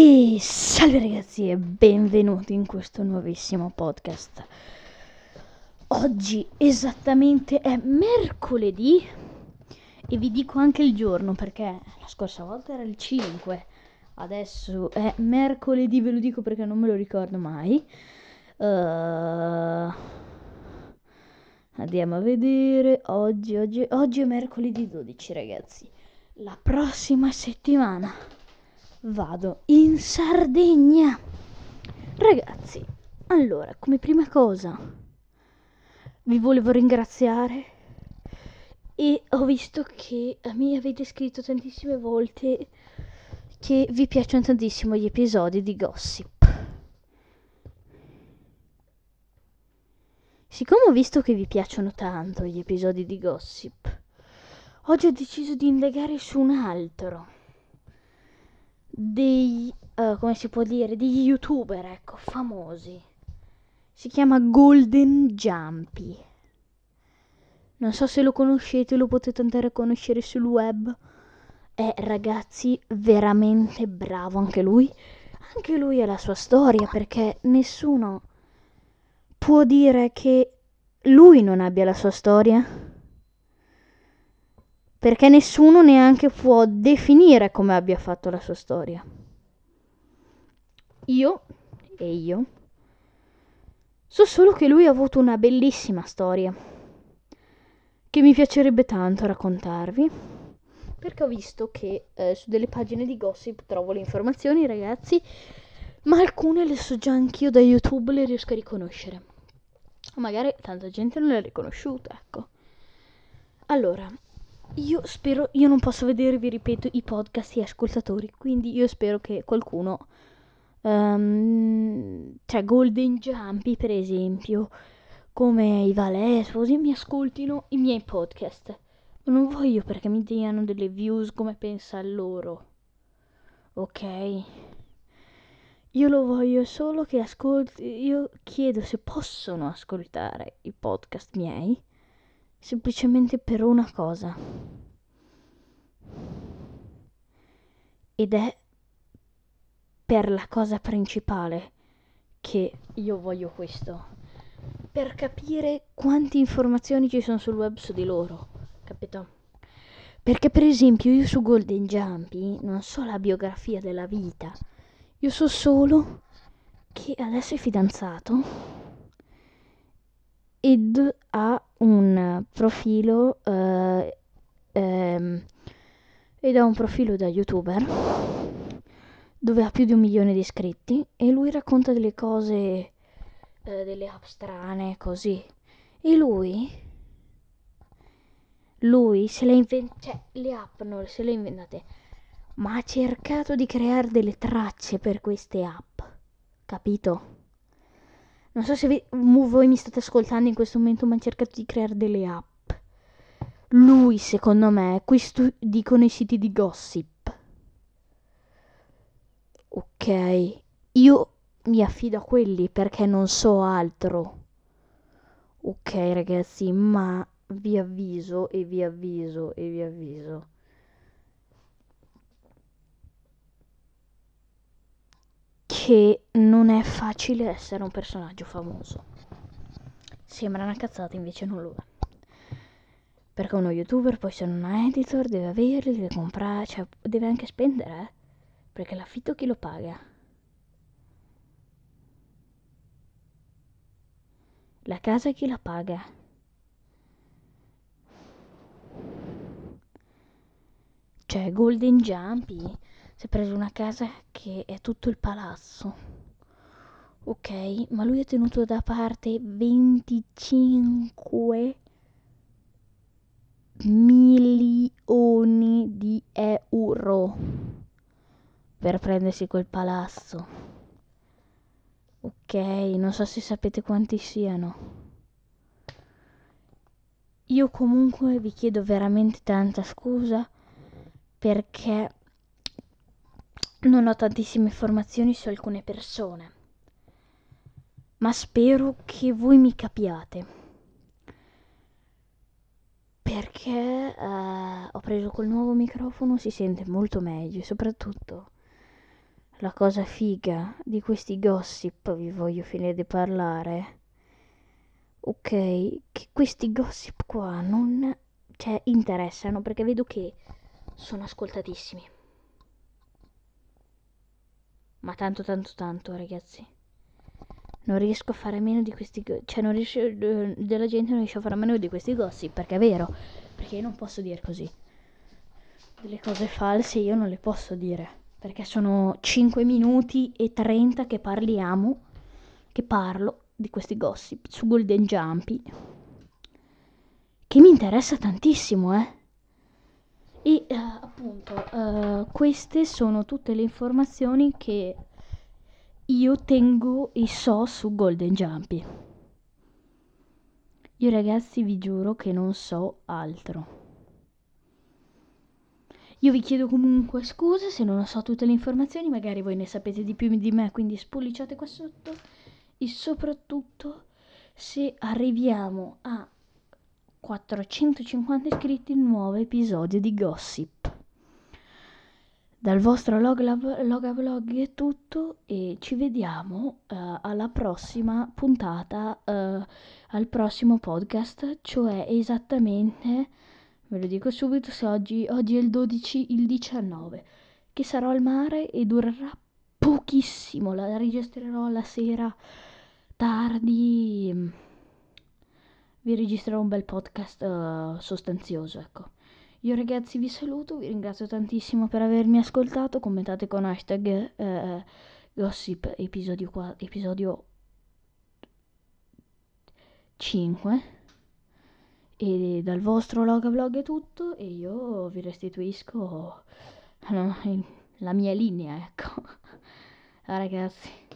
E salve ragazzi e benvenuti in questo nuovissimo podcast. Oggi esattamente è mercoledì e vi dico anche il giorno perché la scorsa volta era il 5, adesso è mercoledì, ve lo dico perché non me lo ricordo mai. Uh, andiamo a vedere, oggi, oggi, oggi è mercoledì 12 ragazzi. La prossima settimana vado in Sardegna. Ragazzi, allora, come prima cosa, vi volevo ringraziare e ho visto che mi avete scritto tantissime volte che vi piacciono tantissimo gli episodi di Gossip. Siccome ho visto che vi piacciono tanto gli episodi di Gossip, oggi ho deciso di indagare su un altro dei, uh, come si può dire, degli youtuber, ecco, famosi. Si chiama Golden Jumpy. Non so se lo conoscete, lo potete andare a conoscere sul web. È ragazzi veramente bravo anche lui. Anche lui ha la sua storia perché nessuno può dire che lui non abbia la sua storia. Perché nessuno neanche può definire come abbia fatto la sua storia. Io e io so solo che lui ha avuto una bellissima storia che mi piacerebbe tanto raccontarvi perché ho visto che eh, su delle pagine di gossip trovo le informazioni ragazzi ma alcune le so già anch'io da youtube le riesco a riconoscere magari tanta gente non le ha riconosciute ecco allora io spero, io non posso vedere, vi ripeto, i podcast e ascoltatori, quindi io spero che qualcuno, um, cioè Golden Jumpy per esempio, come i Valès, così mi ascoltino i miei podcast. Non voglio perché mi diano delle views come pensa loro, ok? Io lo voglio solo che ascolti, io chiedo se possono ascoltare i podcast miei semplicemente per una cosa. Ed è per la cosa principale che io voglio questo. Per capire quante informazioni ci sono sul web su di loro, capito? Perché per esempio io su Golden Jumpy non so la biografia della vita, io so solo che adesso è fidanzato ed ha profilo eh, ehm, ed ha un profilo da youtuber dove ha più di un milione di iscritti e lui racconta delle cose eh, delle app strane così. E lui lui se le inventa cioè le app non se le inventate ma ha cercato di creare delle tracce per queste app capito non so se vi, voi mi state ascoltando in questo momento, ma ho cercato di creare delle app. Lui, secondo me, questo dicono i siti di gossip. Ok, io mi affido a quelli perché non so altro. Ok, ragazzi, ma vi avviso e vi avviso e vi avviso che non è facile essere un personaggio famoso. Sembra una cazzata, invece non lo è. Perché uno youtuber poi se non ha editor deve averli, deve comprare, cioè deve anche spendere, eh? Perché l'affitto chi lo paga? La casa chi la paga? Cioè Golden Jumpy si è preso una casa che è tutto il palazzo. Ok, ma lui ha tenuto da parte 25 milioni di euro per prendersi quel palazzo. Ok, non so se sapete quanti siano. Io comunque vi chiedo veramente tanta scusa perché non ho tantissime informazioni su alcune persone, ma spero che voi mi capiate. Perché eh, ho preso col nuovo microfono, si sente molto meglio e soprattutto la cosa figa di questi gossip vi voglio finire di parlare. Ok, che questi gossip qua non cioè interessano perché vedo che sono ascoltatissimi. Ma tanto tanto tanto, ragazzi. Non riesco a fare meno di questi cioè non riesco eh, della gente non riesce a fare meno di questi gossip perché è vero, perché io non posso dire così. Delle cose false io non le posso dire perché sono 5 minuti e 30 che parliamo, che parlo di questi gossip su Golden Jumpy, che mi interessa tantissimo, eh. E uh, appunto, uh, queste sono tutte le informazioni che io tengo e so su Golden Jumpy. Io ragazzi vi giuro che non so altro. Io vi chiedo comunque scusa se non so tutte le informazioni, magari voi ne sapete di più di me, quindi spolliciate qua sotto. E soprattutto se arriviamo a 450 iscritti, nuovo episodio di Gossip. Dal vostro Loga, Loga Vlog è tutto e ci vediamo uh, alla prossima puntata, uh, al prossimo podcast, cioè esattamente Ve lo dico subito se oggi, oggi è il 12, il 19, che sarò al mare e durerà pochissimo, la registrerò la sera tardi. Vi registrerò un bel podcast uh, sostanzioso, ecco. Io ragazzi vi saluto, vi ringrazio tantissimo per avermi ascoltato, commentate con hashtag uh, gossip episodio, qua, episodio 5 e dal vostro Loga Vlog è tutto e io vi restituisco la mia linea, ecco. Ragazzi.